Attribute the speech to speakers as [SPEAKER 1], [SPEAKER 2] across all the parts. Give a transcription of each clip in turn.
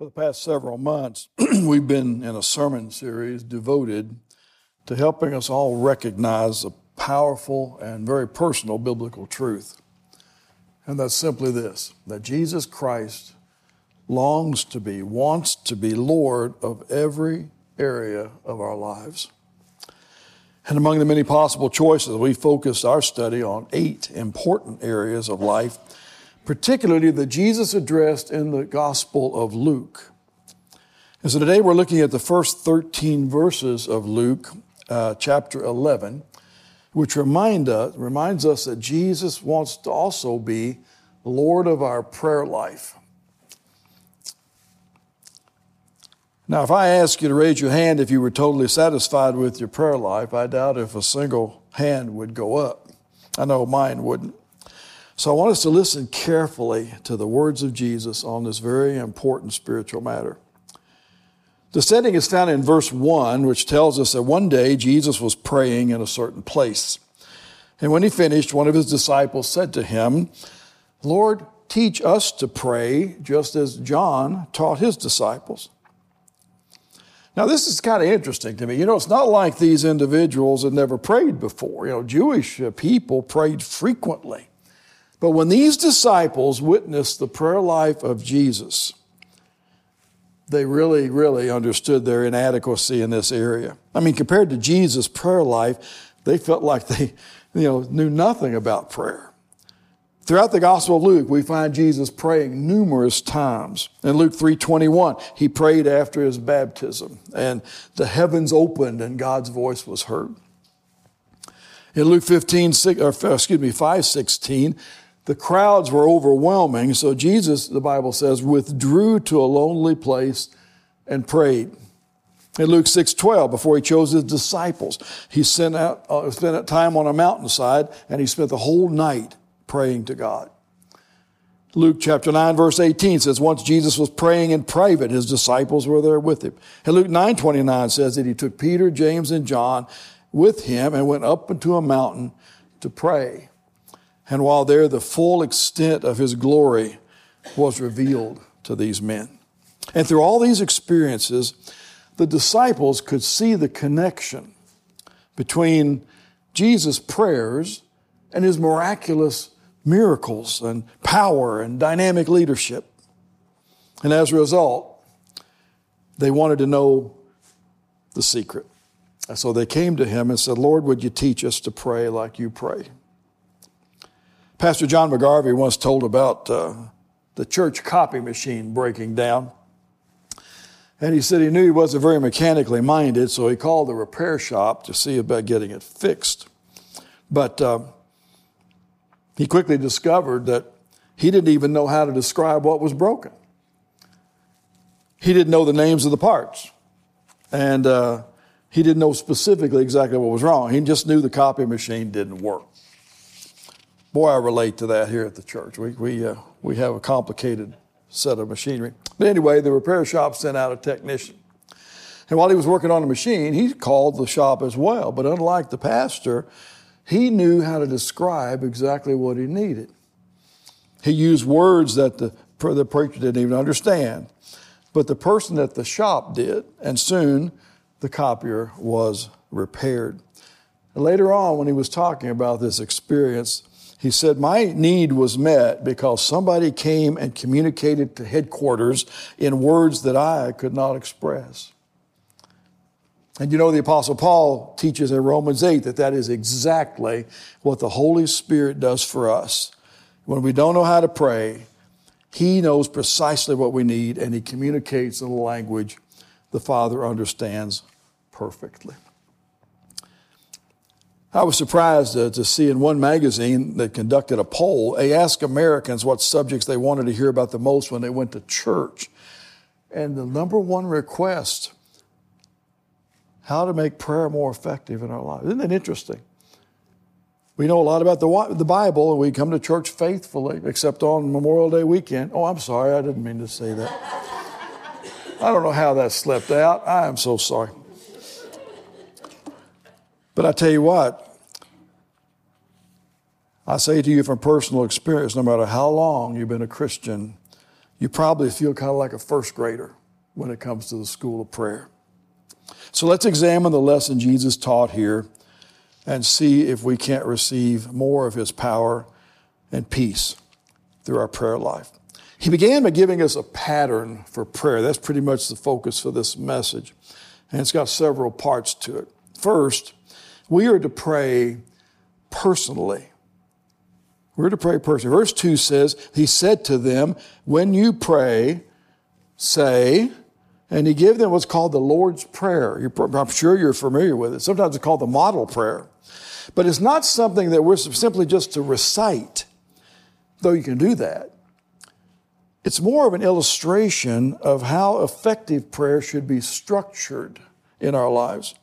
[SPEAKER 1] For the past several months, we've been in a sermon series devoted to helping us all recognize a powerful and very personal biblical truth. And that's simply this that Jesus Christ longs to be, wants to be Lord of every area of our lives. And among the many possible choices, we focused our study on eight important areas of life particularly that Jesus addressed in the Gospel of Luke. And so today we're looking at the first 13 verses of Luke uh, chapter 11, which remind us, reminds us that Jesus wants to also be Lord of our prayer life. Now, if I ask you to raise your hand if you were totally satisfied with your prayer life, I doubt if a single hand would go up. I know mine wouldn't. So I want us to listen carefully to the words of Jesus on this very important spiritual matter. The setting is found in verse 1, which tells us that one day Jesus was praying in a certain place. And when he finished, one of his disciples said to him, Lord, teach us to pray just as John taught his disciples. Now, this is kind of interesting to me. You know, it's not like these individuals had never prayed before. You know, Jewish uh, people prayed frequently. But when these disciples witnessed the prayer life of Jesus, they really, really understood their inadequacy in this area. I mean, compared to Jesus' prayer life, they felt like they, you know, knew nothing about prayer. Throughout the Gospel of Luke, we find Jesus praying numerous times. In Luke 3:21, he prayed after his baptism, and the heavens opened and God's voice was heard. In Luke 15, or, excuse me, 5:16, the crowds were overwhelming, so Jesus, the Bible says, withdrew to a lonely place and prayed. In Luke 6:12, before he chose his disciples, he sent out, uh, spent time on a mountainside and he spent the whole night praying to God. Luke chapter 9 verse 18 says once Jesus was praying in private his disciples were there with him. And Luke 9:29 says that he took Peter, James and John with him and went up into a mountain to pray. And while there, the full extent of his glory was revealed to these men. And through all these experiences, the disciples could see the connection between Jesus' prayers and his miraculous miracles and power and dynamic leadership. And as a result, they wanted to know the secret. And so they came to him and said, Lord, would you teach us to pray like you pray? Pastor John McGarvey once told about uh, the church copy machine breaking down. And he said he knew he wasn't very mechanically minded, so he called the repair shop to see about getting it fixed. But uh, he quickly discovered that he didn't even know how to describe what was broken. He didn't know the names of the parts. And uh, he didn't know specifically exactly what was wrong. He just knew the copy machine didn't work. Boy, I relate to that here at the church. We, we, uh, we have a complicated set of machinery. But anyway, the repair shop sent out a technician. And while he was working on the machine, he called the shop as well. But unlike the pastor, he knew how to describe exactly what he needed. He used words that the, the preacher didn't even understand. But the person at the shop did, and soon the copier was repaired. Later on, when he was talking about this experience, he said, My need was met because somebody came and communicated to headquarters in words that I could not express. And you know, the Apostle Paul teaches in Romans 8 that that is exactly what the Holy Spirit does for us. When we don't know how to pray, He knows precisely what we need and He communicates in a language the Father understands perfectly. I was surprised uh, to see in one magazine that conducted a poll, they asked Americans what subjects they wanted to hear about the most when they went to church. And the number one request, how to make prayer more effective in our lives. Isn't that interesting? We know a lot about the, the Bible and we come to church faithfully, except on Memorial Day weekend. Oh, I'm sorry, I didn't mean to say that. I don't know how that slipped out. I am so sorry. But I tell you what, I say to you from personal experience no matter how long you've been a Christian, you probably feel kind of like a first grader when it comes to the school of prayer. So let's examine the lesson Jesus taught here and see if we can't receive more of his power and peace through our prayer life. He began by giving us a pattern for prayer. That's pretty much the focus for this message. And it's got several parts to it. First, we are to pray personally. We're to pray personally. Verse 2 says, He said to them, When you pray, say, and he gave them what's called the Lord's Prayer. I'm sure you're familiar with it. Sometimes it's called the model prayer. But it's not something that we're simply just to recite, though you can do that. It's more of an illustration of how effective prayer should be structured in our lives.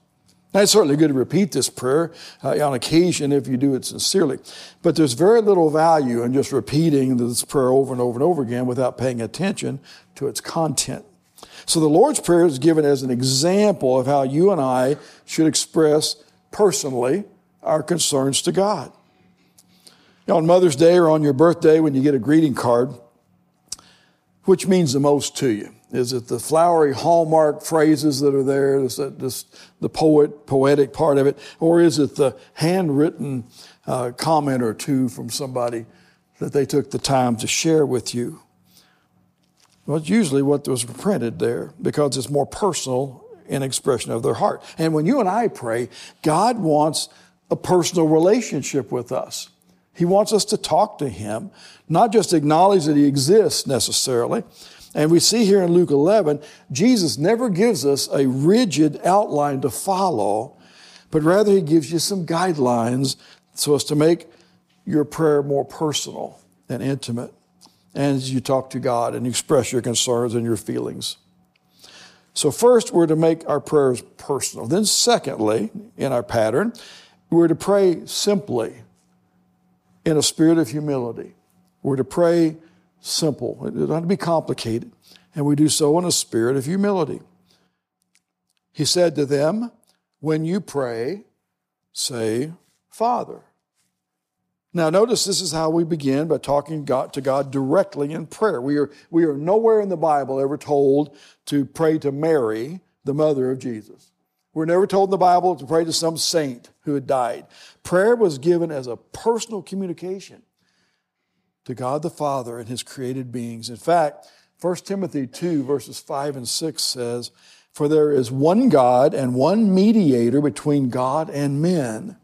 [SPEAKER 1] Now, it's certainly good to repeat this prayer uh, on occasion if you do it sincerely, but there's very little value in just repeating this prayer over and over and over again without paying attention to its content. So the Lord's Prayer is given as an example of how you and I should express personally our concerns to God. You know, on Mother's Day or on your birthday, when you get a greeting card, which means the most to you? Is it the flowery hallmark phrases that are there? Is it just the poet, poetic part of it? Or is it the handwritten uh, comment or two from somebody that they took the time to share with you? Well, it's usually what was printed there because it's more personal in expression of their heart. And when you and I pray, God wants a personal relationship with us. He wants us to talk to Him, not just acknowledge that He exists necessarily. And we see here in Luke 11, Jesus never gives us a rigid outline to follow, but rather He gives you some guidelines so as to make your prayer more personal and intimate as you talk to God and express your concerns and your feelings. So, first, we're to make our prayers personal. Then, secondly, in our pattern, we're to pray simply in a spirit of humility. We're to pray simple, it doesn't have to be complicated, and we do so in a spirit of humility. He said to them, When you pray, say, Father. Now, notice this is how we begin by talking God, to God directly in prayer. We are, we are nowhere in the Bible ever told to pray to Mary, the mother of Jesus. We're never told in the Bible to pray to some saint who had died. Prayer was given as a personal communication to God the Father and his created beings. In fact, 1 Timothy 2, verses 5 and 6 says, For there is one God and one mediator between God and men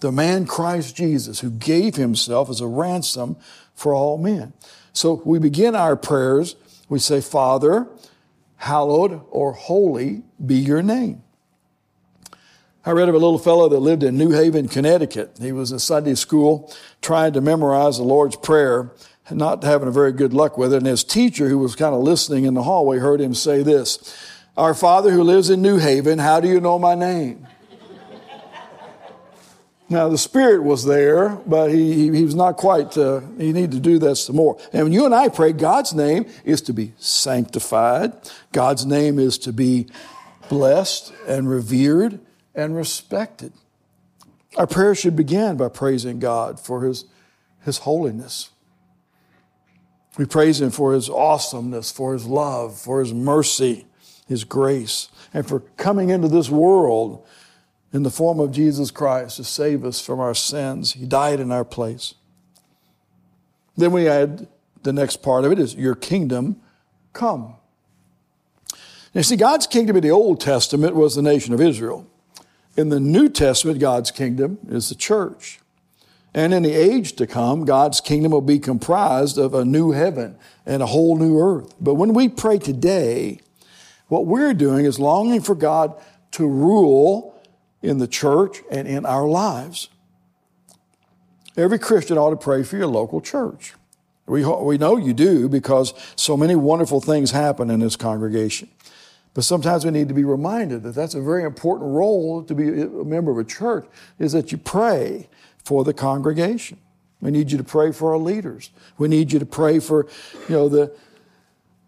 [SPEAKER 1] the man Christ Jesus, who gave himself as a ransom for all men. So we begin our prayers, we say, Father, hallowed or holy be your name. I read of a little fellow that lived in New Haven, Connecticut. He was in Sunday school trying to memorize the Lord's Prayer, and not having a very good luck with it. And his teacher, who was kind of listening in the hallway, heard him say this Our Father who lives in New Haven, how do you know my name? Now, the Spirit was there, but he, he, was not quite, uh, he needed to do that some more. And when you and I pray, God's name is to be sanctified. God's name is to be blessed and revered and respected. Our prayer should begin by praising God for His, His holiness. We praise Him for His awesomeness, for His love, for His mercy, His grace, and for coming into this world in the form of Jesus Christ to save us from our sins. He died in our place. Then we add the next part of it is your kingdom come. Now, see, God's kingdom in the Old Testament was the nation of Israel. In the New Testament, God's kingdom is the church. And in the age to come, God's kingdom will be comprised of a new heaven and a whole new earth. But when we pray today, what we're doing is longing for God to rule in the church and in our lives. Every Christian ought to pray for your local church. We, we know you do because so many wonderful things happen in this congregation. But sometimes we need to be reminded that that's a very important role to be a member of a church is that you pray for the congregation. We need you to pray for our leaders. We need you to pray for, you know, the,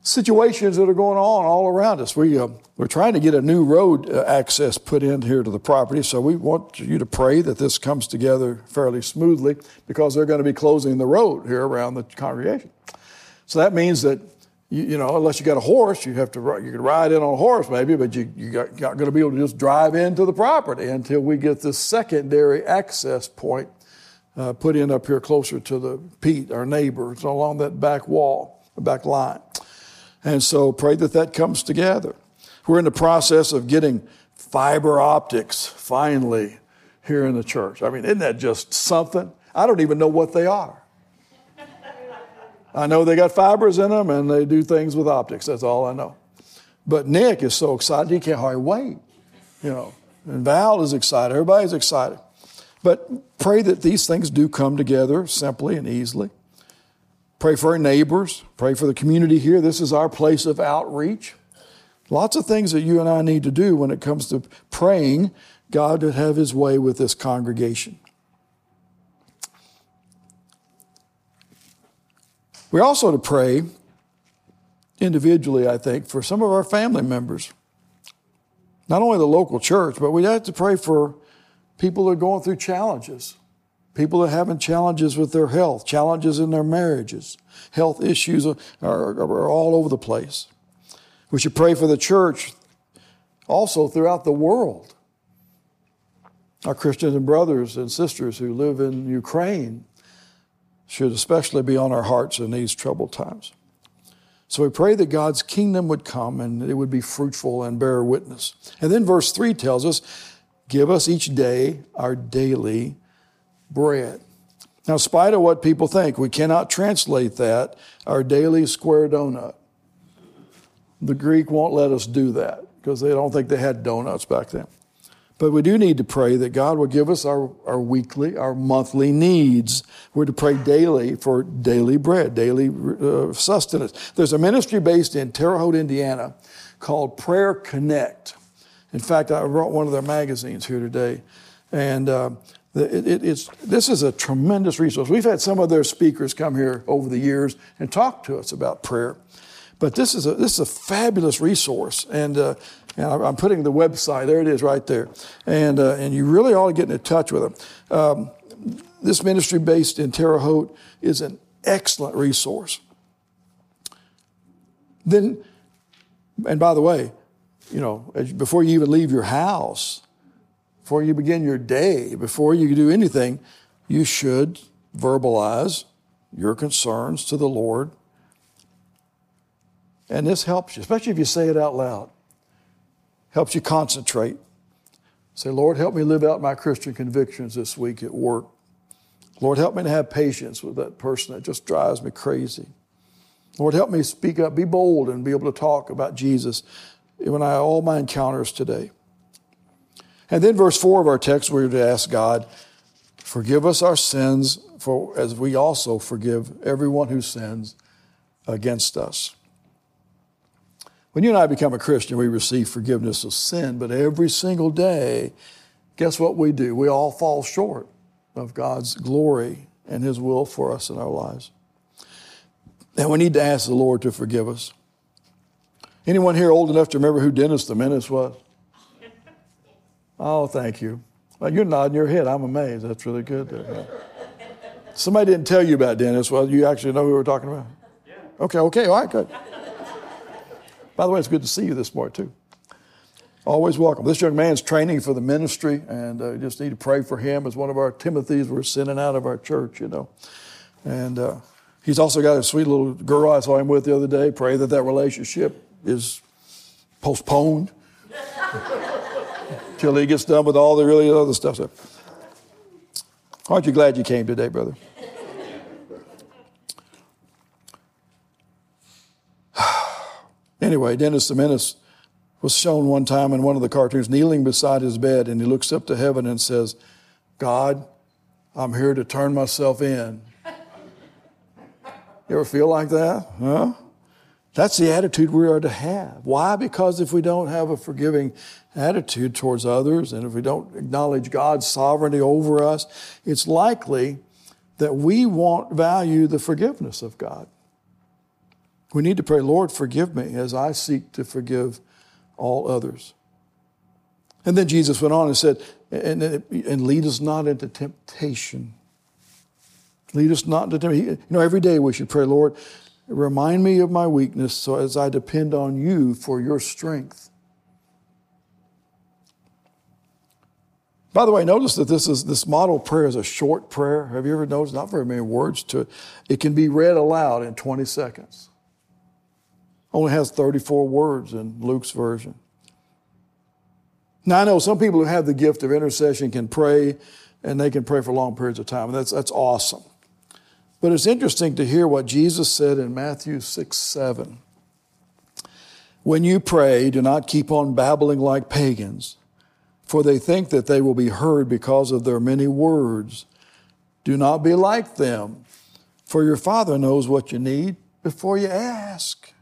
[SPEAKER 1] situations that are going on all around us. We, uh, we're trying to get a new road uh, access put in here to the property, so we want you to pray that this comes together fairly smoothly because they're going to be closing the road here around the congregation. So that means that you, you, know, unless you got a horse, you have to you could ride in on a horse maybe, but you you got, not going to be able to just drive into the property until we get this secondary access point uh, put in up here closer to the Pete, our neighbor, it's along that back wall, back line. And so pray that that comes together. We're in the process of getting fiber optics finally here in the church. I mean, isn't that just something? I don't even know what they are. I know they got fibers in them and they do things with optics. That's all I know. But Nick is so excited, he can't hardly wait. You know, and Val is excited. Everybody's excited. But pray that these things do come together simply and easily. Pray for our neighbors. Pray for the community here. This is our place of outreach. Lots of things that you and I need to do when it comes to praying God to have his way with this congregation. We're also to pray individually, I think, for some of our family members. Not only the local church, but we have to pray for people that are going through challenges, people that are having challenges with their health, challenges in their marriages. Health issues are, are, are all over the place. We should pray for the church also throughout the world. Our Christians and brothers and sisters who live in Ukraine should especially be on our hearts in these troubled times. So we pray that God's kingdom would come and it would be fruitful and bear witness. And then verse 3 tells us, Give us each day our daily bread. Now, in spite of what people think, we cannot translate that our daily square donut. The Greek won't let us do that because they don't think they had donuts back then. But we do need to pray that God will give us our, our weekly, our monthly needs. We're to pray daily for daily bread, daily uh, sustenance. There's a ministry based in Terre Haute, Indiana called Prayer Connect. In fact, I wrote one of their magazines here today. And uh, it, it, it's, this is a tremendous resource. We've had some of their speakers come here over the years and talk to us about prayer. But this is a, this is a fabulous resource. And uh, and I'm putting the website, there it is right there. And, uh, and you really ought to get in touch with them. Um, this ministry based in Terre Haute is an excellent resource. Then, and by the way, you know, before you even leave your house, before you begin your day, before you do anything, you should verbalize your concerns to the Lord. And this helps you, especially if you say it out loud helps you concentrate. Say, Lord, help me live out my Christian convictions this week at work. Lord, help me to have patience with that person that just drives me crazy. Lord, help me speak up, be bold, and be able to talk about Jesus when I all my encounters today. And then verse 4 of our text, we're to ask God, forgive us our sins, for as we also forgive everyone who sins against us. When you and I become a Christian, we receive forgiveness of sin, but every single day, guess what we do? We all fall short of God's glory and His will for us in our lives. And we need to ask the Lord to forgive us. Anyone here old enough to remember who Dennis the Menace was? Oh, thank you. Well, you're nodding your head. I'm amazed. That's really good. There. Somebody didn't tell you about Dennis. Well, you actually know who we're talking about? Yeah. Okay, okay, all right, good. By the way, it's good to see you this morning, too. Always welcome. This young man's training for the ministry, and uh, just need to pray for him as one of our Timothys we're sending out of our church, you know. And uh, he's also got a sweet little girl I saw him with the other day. Pray that that relationship is postponed till he gets done with all the really other stuff. So, aren't you glad you came today, brother? Anyway, Dennis the Menace was shown one time in one of the cartoons kneeling beside his bed, and he looks up to heaven and says, God, I'm here to turn myself in. You ever feel like that? Huh? That's the attitude we are to have. Why? Because if we don't have a forgiving attitude towards others and if we don't acknowledge God's sovereignty over us, it's likely that we won't value the forgiveness of God. We need to pray, Lord, forgive me as I seek to forgive all others. And then Jesus went on and said, and, and lead us not into temptation. Lead us not into temptation. You know, every day we should pray, Lord, Remind me of my weakness so as I depend on you for your strength. By the way, notice that this is this model prayer is a short prayer. Have you ever noticed? Not very many words to it. It can be read aloud in 20 seconds. Only has 34 words in Luke's version. Now I know some people who have the gift of intercession can pray and they can pray for long periods of time. And that's that's awesome. But it's interesting to hear what Jesus said in Matthew 6 7. When you pray, do not keep on babbling like pagans, for they think that they will be heard because of their many words. Do not be like them, for your Father knows what you need before you ask.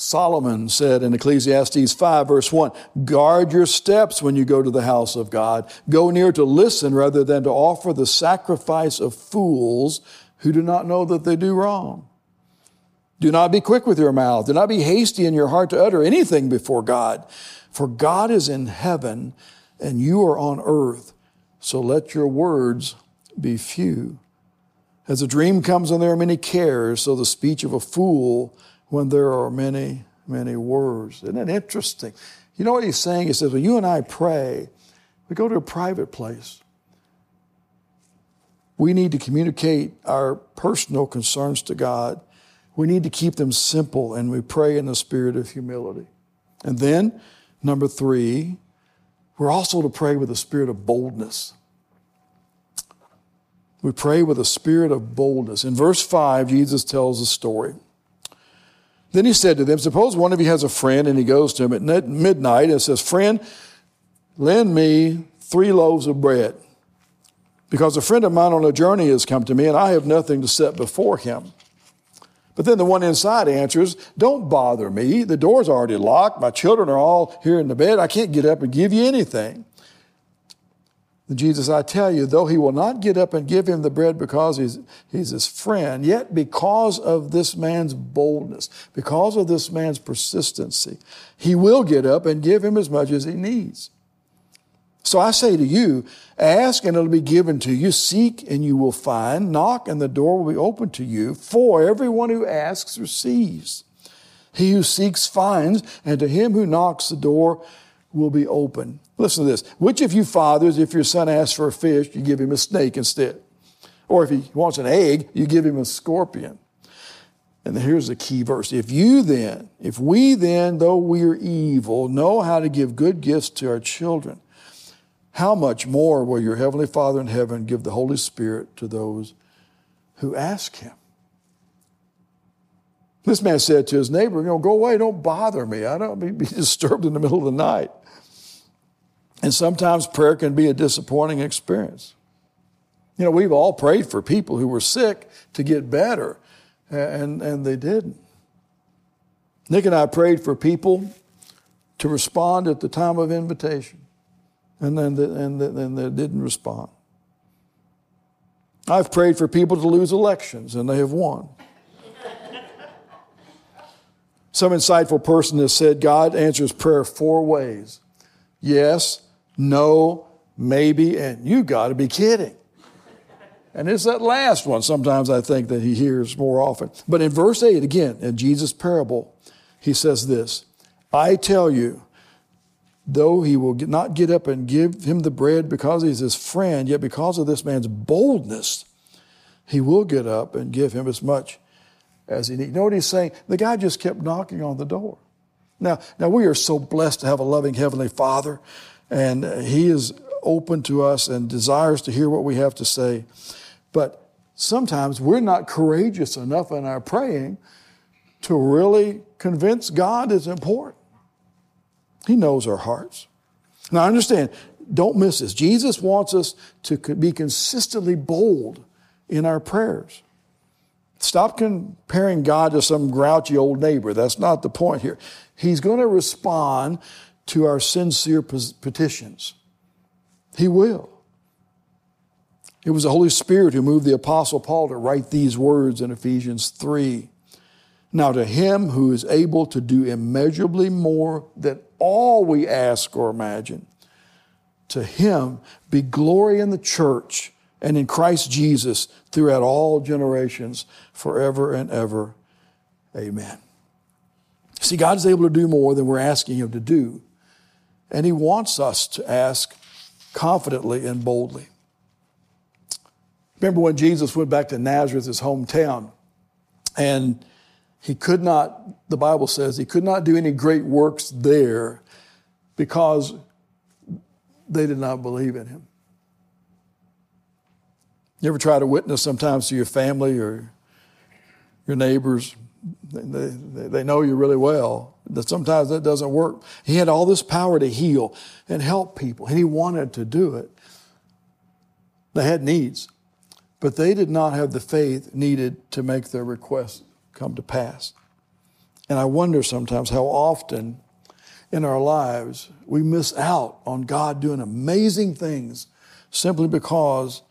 [SPEAKER 1] Solomon said in Ecclesiastes 5, verse 1 Guard your steps when you go to the house of God. Go near to listen rather than to offer the sacrifice of fools who do not know that they do wrong. Do not be quick with your mouth. Do not be hasty in your heart to utter anything before God. For God is in heaven and you are on earth. So let your words be few. As a dream comes and there are many cares, so the speech of a fool when there are many, many words. Isn't it interesting? You know what he's saying? He says, when you and I pray, we go to a private place. We need to communicate our personal concerns to God. We need to keep them simple, and we pray in the spirit of humility. And then, number three, we're also to pray with a spirit of boldness. We pray with a spirit of boldness. In verse 5, Jesus tells a story. Then he said to them, Suppose one of you has a friend and he goes to him at midnight and says, Friend, lend me three loaves of bread. Because a friend of mine on a journey has come to me and I have nothing to set before him. But then the one inside answers, Don't bother me. The door's already locked. My children are all here in the bed. I can't get up and give you anything. Jesus, I tell you, though he will not get up and give him the bread because he's, he's his friend, yet because of this man's boldness, because of this man's persistency, he will get up and give him as much as he needs. So I say to you, ask and it'll be given to you. Seek and you will find. Knock and the door will be opened to you. For everyone who asks receives. He who seeks finds, and to him who knocks the door will be open. Listen to this. Which of you fathers, if your son asks for a fish, you give him a snake instead? Or if he wants an egg, you give him a scorpion. And here's the key verse. If you then, if we then, though we are evil, know how to give good gifts to our children, how much more will your heavenly Father in heaven give the Holy Spirit to those who ask him? This man said to his neighbor, you know, go away, don't bother me. I don't be, be disturbed in the middle of the night. And sometimes prayer can be a disappointing experience. You know, we've all prayed for people who were sick to get better, and, and they didn't. Nick and I prayed for people to respond at the time of invitation, and then they, and, and they didn't respond. I've prayed for people to lose elections, and they have won. Some insightful person has said God answers prayer four ways yes, no, maybe, and you got to be kidding. And it's that last one sometimes I think that he hears more often. But in verse 8, again, in Jesus' parable, he says this I tell you, though he will not get up and give him the bread because he's his friend, yet because of this man's boldness, he will get up and give him as much as he needs. You know what he's saying? The guy just kept knocking on the door. Now, now we are so blessed to have a loving Heavenly Father and He is open to us and desires to hear what we have to say. But sometimes we're not courageous enough in our praying to really convince God is important. He knows our hearts. Now, understand, don't miss this. Jesus wants us to be consistently bold in our prayers. Stop comparing God to some grouchy old neighbor. That's not the point here. He's going to respond to our sincere petitions. He will. It was the Holy Spirit who moved the Apostle Paul to write these words in Ephesians 3. Now, to him who is able to do immeasurably more than all we ask or imagine, to him be glory in the church and in Christ Jesus throughout all generations, forever and ever. Amen. See, God is able to do more than we're asking Him to do, and He wants us to ask confidently and boldly. Remember when Jesus went back to Nazareth, his hometown, and he could not, the Bible says, he could not do any great works there because they did not believe in him. You ever try to witness sometimes to your family or your neighbors? They, they, they know you really well. That sometimes that doesn't work. He had all this power to heal and help people, and he wanted to do it. They had needs, but they did not have the faith needed to make their requests come to pass. And I wonder sometimes how often in our lives we miss out on God doing amazing things simply because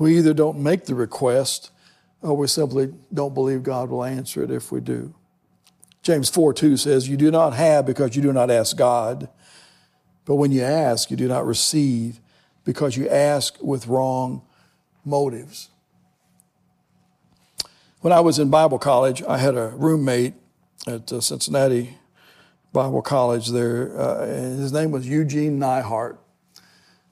[SPEAKER 1] we either don't make the request or we simply don't believe God will answer it if we do. James 4 2 says, You do not have because you do not ask God, but when you ask, you do not receive because you ask with wrong motives. When I was in Bible college, I had a roommate at uh, Cincinnati Bible College there. Uh, his name was Eugene Neihart.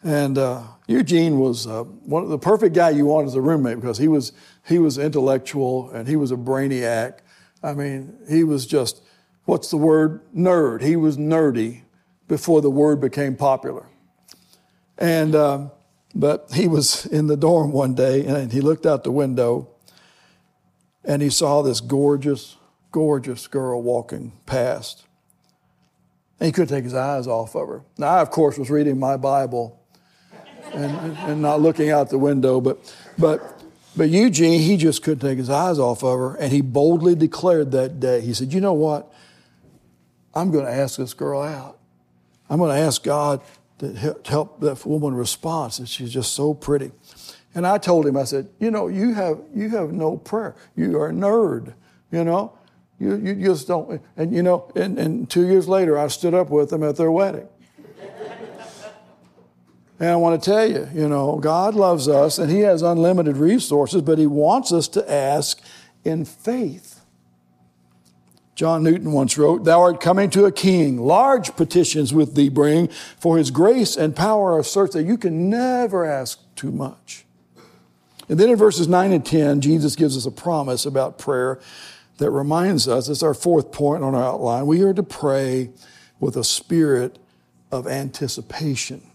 [SPEAKER 1] And uh, Eugene was uh, one of the perfect guy you want as a roommate because he was he was intellectual and he was a brainiac. I mean, he was just what's the word nerd. He was nerdy before the word became popular. And um, but he was in the dorm one day and he looked out the window and he saw this gorgeous, gorgeous girl walking past. And he couldn't take his eyes off of her. Now, I, of course, was reading my Bible and, and not looking out the window. But, but, but Eugene, he just couldn't take his eyes off of her. And he boldly declared that day, he said, You know what? I'm going to ask this girl out. I'm going to ask God to help that woman respond. And she's just so pretty. And I told him, I said, you know, you have you have no prayer. You are a nerd, you know. You, you just don't. And you know, and, and two years later, I stood up with them at their wedding. And I want to tell you, you know, God loves us and He has unlimited resources, but He wants us to ask in faith. John Newton once wrote, Thou art coming to a king, large petitions with thee bring, for his grace and power are such that you can never ask too much. And then in verses 9 and 10, Jesus gives us a promise about prayer that reminds us, it's our fourth point on our outline, we are to pray with a spirit of anticipation.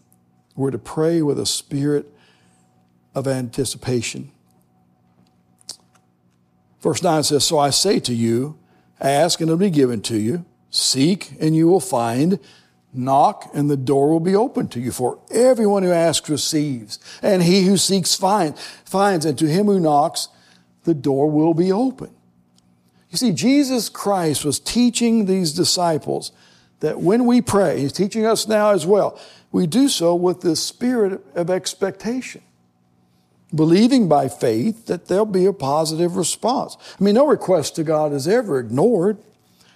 [SPEAKER 1] We're to pray with a spirit of anticipation. Verse 9 says, So I say to you, ask and it'll be given to you, seek and you will find, knock and the door will be open to you. For everyone who asks receives, and he who seeks find, finds, and to him who knocks, the door will be open. You see, Jesus Christ was teaching these disciples that when we pray, he's teaching us now as well, we do so with the spirit of expectation, believing by faith that there'll be a positive response. I mean, no request to God is ever ignored,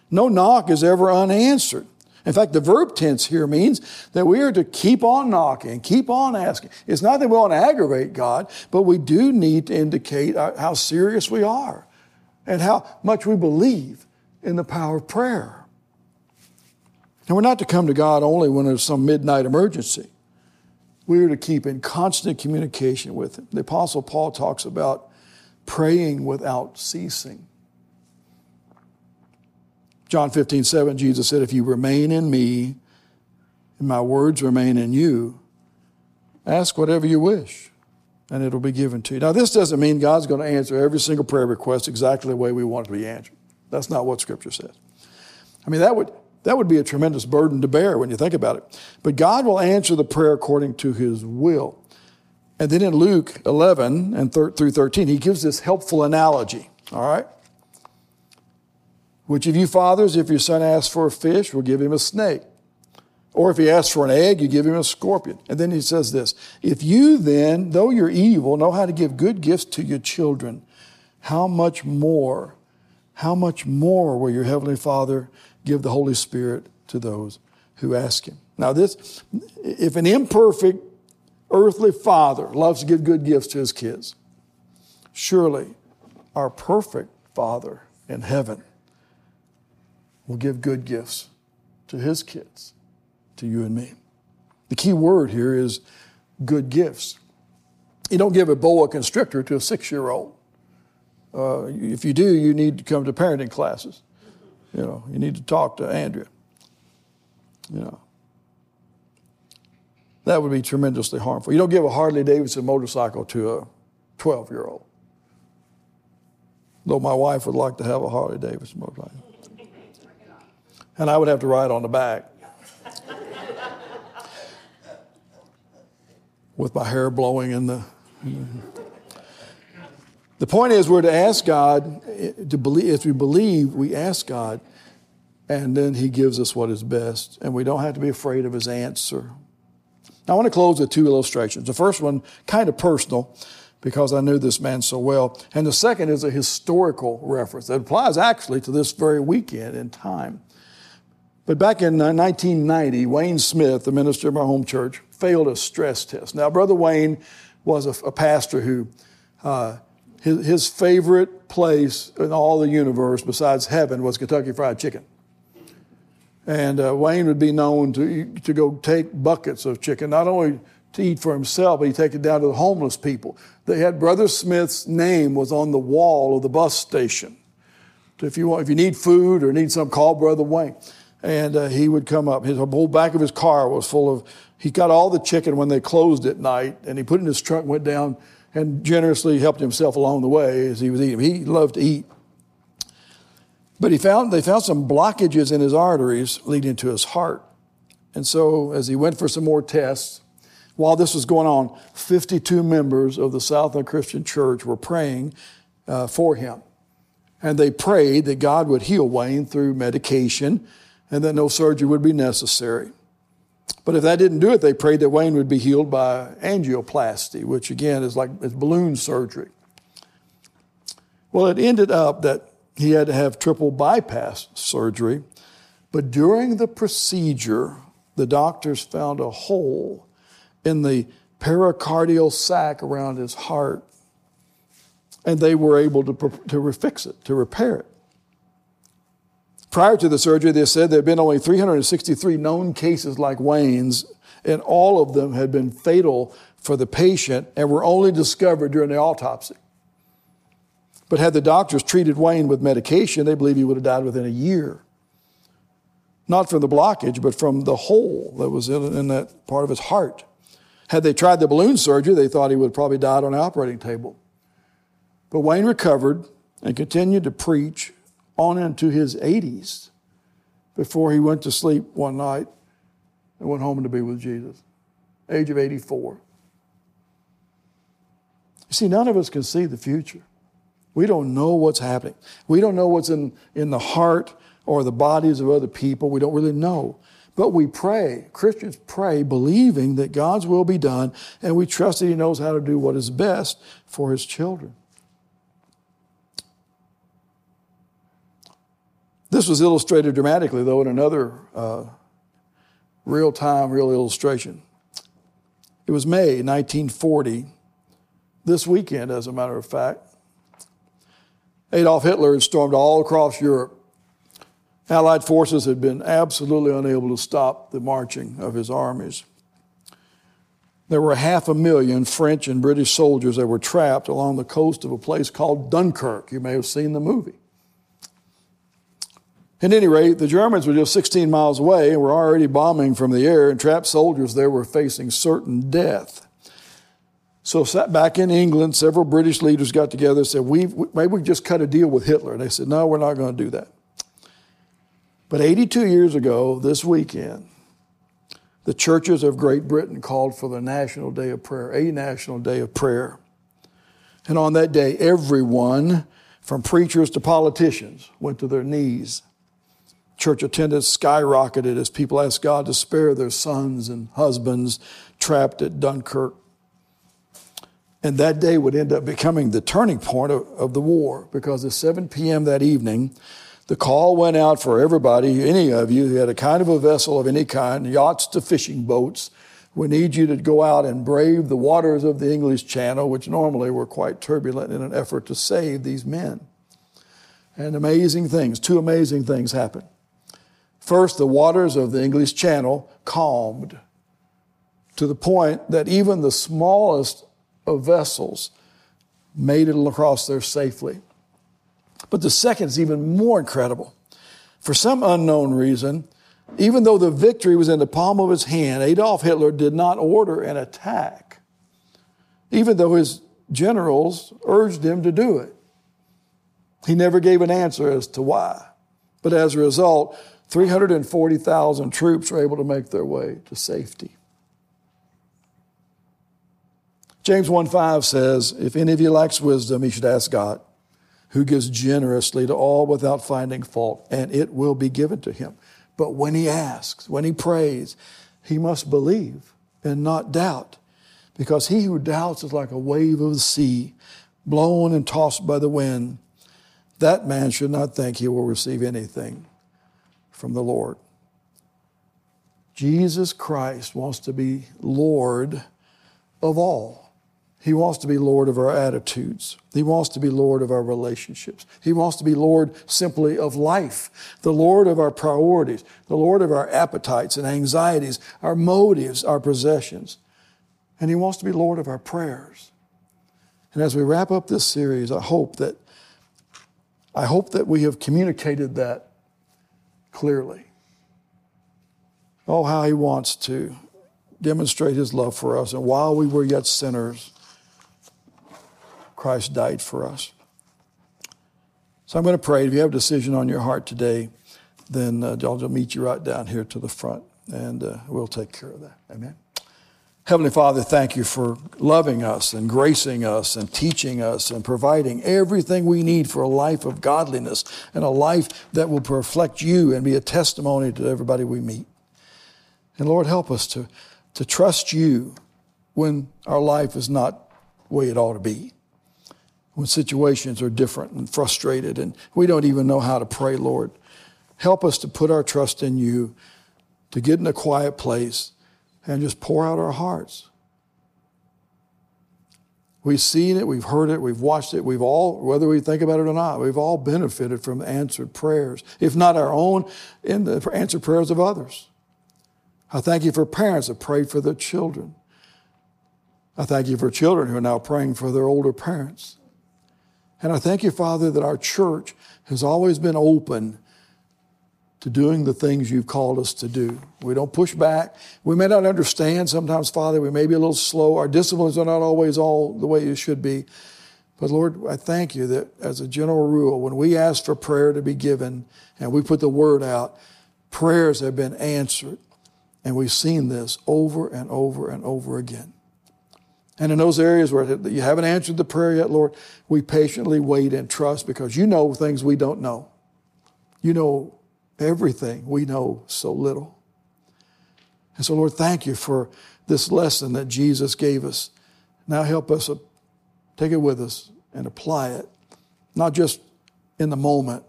[SPEAKER 1] no knock is ever unanswered. In fact, the verb tense here means that we are to keep on knocking, keep on asking. It's not that we want to aggravate God, but we do need to indicate uh, how serious we are and how much we believe in the power of prayer. And we're not to come to God only when there's some midnight emergency. We are to keep in constant communication with Him. The Apostle Paul talks about praying without ceasing. John 15, 7, Jesus said, If you remain in me and my words remain in you, ask whatever you wish and it'll be given to you. Now, this doesn't mean God's going to answer every single prayer request exactly the way we want it to be answered. That's not what Scripture says. I mean, that would, that would be a tremendous burden to bear when you think about it. But God will answer the prayer according to his will. And then in Luke 11 and thir- through 13, he gives this helpful analogy. All right? Which of you fathers, if your son asks for a fish, will give him a snake? Or if he asks for an egg, you give him a scorpion. And then he says this If you then, though you're evil, know how to give good gifts to your children, how much more, how much more will your heavenly Father give the Holy Spirit to those who ask him? Now, this, if an imperfect earthly father loves to give good gifts to his kids, surely our perfect Father in heaven will give good gifts to his kids, to you and me. The key word here is good gifts. You don't give a boa constrictor to a six year old. Uh, if you do, you need to come to parenting classes. You know, you need to talk to Andrea. You know, that would be tremendously harmful. You don't give a Harley Davidson motorcycle to a 12 year old. Though my wife would like to have a Harley Davidson motorcycle. And I would have to ride on the back. With my hair blowing in the. The point is, we're to ask God to believe. If we believe, we ask God, and then He gives us what is best, and we don't have to be afraid of His answer. Now, I want to close with two illustrations. The first one, kind of personal, because I knew this man so well, and the second is a historical reference that applies actually to this very weekend in time. But back in 1990, uh, Wayne Smith, the minister of my home church, failed a stress test. Now, Brother Wayne was a, a pastor who, uh, his, his favorite place in all the universe besides heaven was Kentucky Fried Chicken. And uh, Wayne would be known to, to go take buckets of chicken, not only to eat for himself, but he'd take it down to the homeless people. They had Brother Smith's name was on the wall of the bus station. So if you, want, if you need food or need some, call Brother Wayne and uh, he would come up. His whole back of his car was full of. He got all the chicken when they closed at night, and he put it in his trunk, went down, and generously helped himself along the way as he was eating. He loved to eat, but he found they found some blockages in his arteries leading to his heart, and so as he went for some more tests. While this was going on, 52 members of the Southland Christian Church were praying uh, for him. And they prayed that God would heal Wayne through medication and that no surgery would be necessary. But if that didn't do it, they prayed that Wayne would be healed by angioplasty, which again is like it's balloon surgery. Well, it ended up that he had to have triple bypass surgery, but during the procedure, the doctors found a hole in the pericardial sac around his heart, and they were able to, to fix it, to repair it. Prior to the surgery, they said there had been only 363 known cases like Wayne's, and all of them had been fatal for the patient and were only discovered during the autopsy. But had the doctors treated Wayne with medication, they believe he would have died within a year. Not from the blockage, but from the hole that was in, in that part of his heart. Had they tried the balloon surgery, they thought he would have probably died on the operating table. But Wayne recovered and continued to preach on into his 80s before he went to sleep one night and went home to be with Jesus, age of 84. You see, none of us can see the future. We don't know what's happening. We don't know what's in, in the heart or the bodies of other people. We don't really know. But we pray, Christians pray, believing that God's will be done, and we trust that He knows how to do what is best for His children. This was illustrated dramatically, though, in another uh, real time, real illustration. It was May 1940, this weekend, as a matter of fact. Adolf Hitler had stormed all across Europe. Allied forces had been absolutely unable to stop the marching of his armies. There were half a million French and British soldiers that were trapped along the coast of a place called Dunkirk. You may have seen the movie. At any rate, the Germans were just 16 miles away and were already bombing from the air, and trapped soldiers there were facing certain death. So, back in England, several British leaders got together and said, we, maybe we just cut a deal with Hitler. And they said, no, we're not going to do that. But 82 years ago, this weekend, the churches of Great Britain called for the National Day of Prayer, a National Day of Prayer. And on that day, everyone, from preachers to politicians, went to their knees church attendance skyrocketed as people asked God to spare their sons and husbands trapped at Dunkirk. And that day would end up becoming the turning point of, of, the war because at 7 p.m. that evening, the call went out for everybody, any of you who had a kind of a vessel of any kind, yachts to fishing boats, We need you to go out and brave the waters of the English Channel, which normally were quite turbulent, in an effort to save these men. And amazing things, two amazing things happened. First, the waters of the English Channel calmed to the point that even the smallest of vessels made it across there safely. But the second is even more incredible. For some unknown reason, even though the victory was in the palm of his hand, Adolf Hitler did not order an attack, even though his generals urged him to do it. He never gave an answer as to why. But as a result, 340,000 troops were able to make their way to safety. James 1:5 says, If any of you lacks wisdom, he should ask God, who gives generously to all without finding fault, and it will be given to him. But when he asks, when he prays, he must believe and not doubt, because he who doubts is like a wave of the sea, blown and tossed by the wind. That man should not think he will receive anything from the Lord. Jesus Christ wants to be Lord of all. He wants to be Lord of our attitudes. He wants to be Lord of our relationships. He wants to be Lord simply of life, the Lord of our priorities, the Lord of our appetites and anxieties, our motives, our possessions. And He wants to be Lord of our prayers. And as we wrap up this series, I hope that I hope that we have communicated that clearly. Oh, how He wants to demonstrate His love for us. And while we were yet sinners, Christ died for us. So I'm going to pray. If you have a decision on your heart today, then uh, I'll meet you right down here to the front, and uh, we'll take care of that. Amen. Heavenly Father, thank you for loving us and gracing us and teaching us and providing everything we need for a life of godliness and a life that will reflect you and be a testimony to everybody we meet. And Lord, help us to, to trust you when our life is not the way it ought to be when situations are different and frustrated and we don't even know how to pray, Lord. Help us to put our trust in you, to get in a quiet place and just pour out our hearts. We've seen it, we've heard it, we've watched it, we've all, whether we think about it or not, we've all benefited from answered prayers, if not our own, in the answered prayers of others. I thank you for parents that prayed for their children. I thank you for children who are now praying for their older parents. And I thank you, Father, that our church has always been open to doing the things you've called us to do. We don't push back. We may not understand sometimes, Father. We may be a little slow. Our disciplines are not always all the way it should be. But Lord, I thank you that as a general rule, when we ask for prayer to be given and we put the word out, prayers have been answered. And we've seen this over and over and over again. And in those areas where you haven't answered the prayer yet, Lord, we patiently wait and trust because you know things we don't know. You know everything we know so little. And so, Lord, thank you for this lesson that Jesus gave us. Now help us take it with us and apply it, not just in the moment,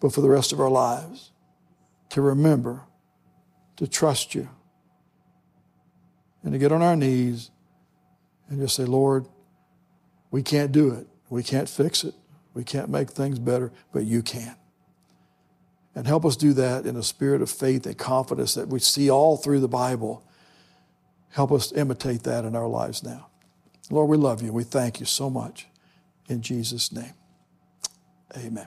[SPEAKER 1] but for the rest of our lives, to remember, to trust you, and to get on our knees and just say, Lord, we can't do it. We can't fix it. We can't make things better, but you can. And help us do that in a spirit of faith and confidence that we see all through the Bible. Help us imitate that in our lives now. Lord, we love you. We thank you so much. In Jesus' name, amen.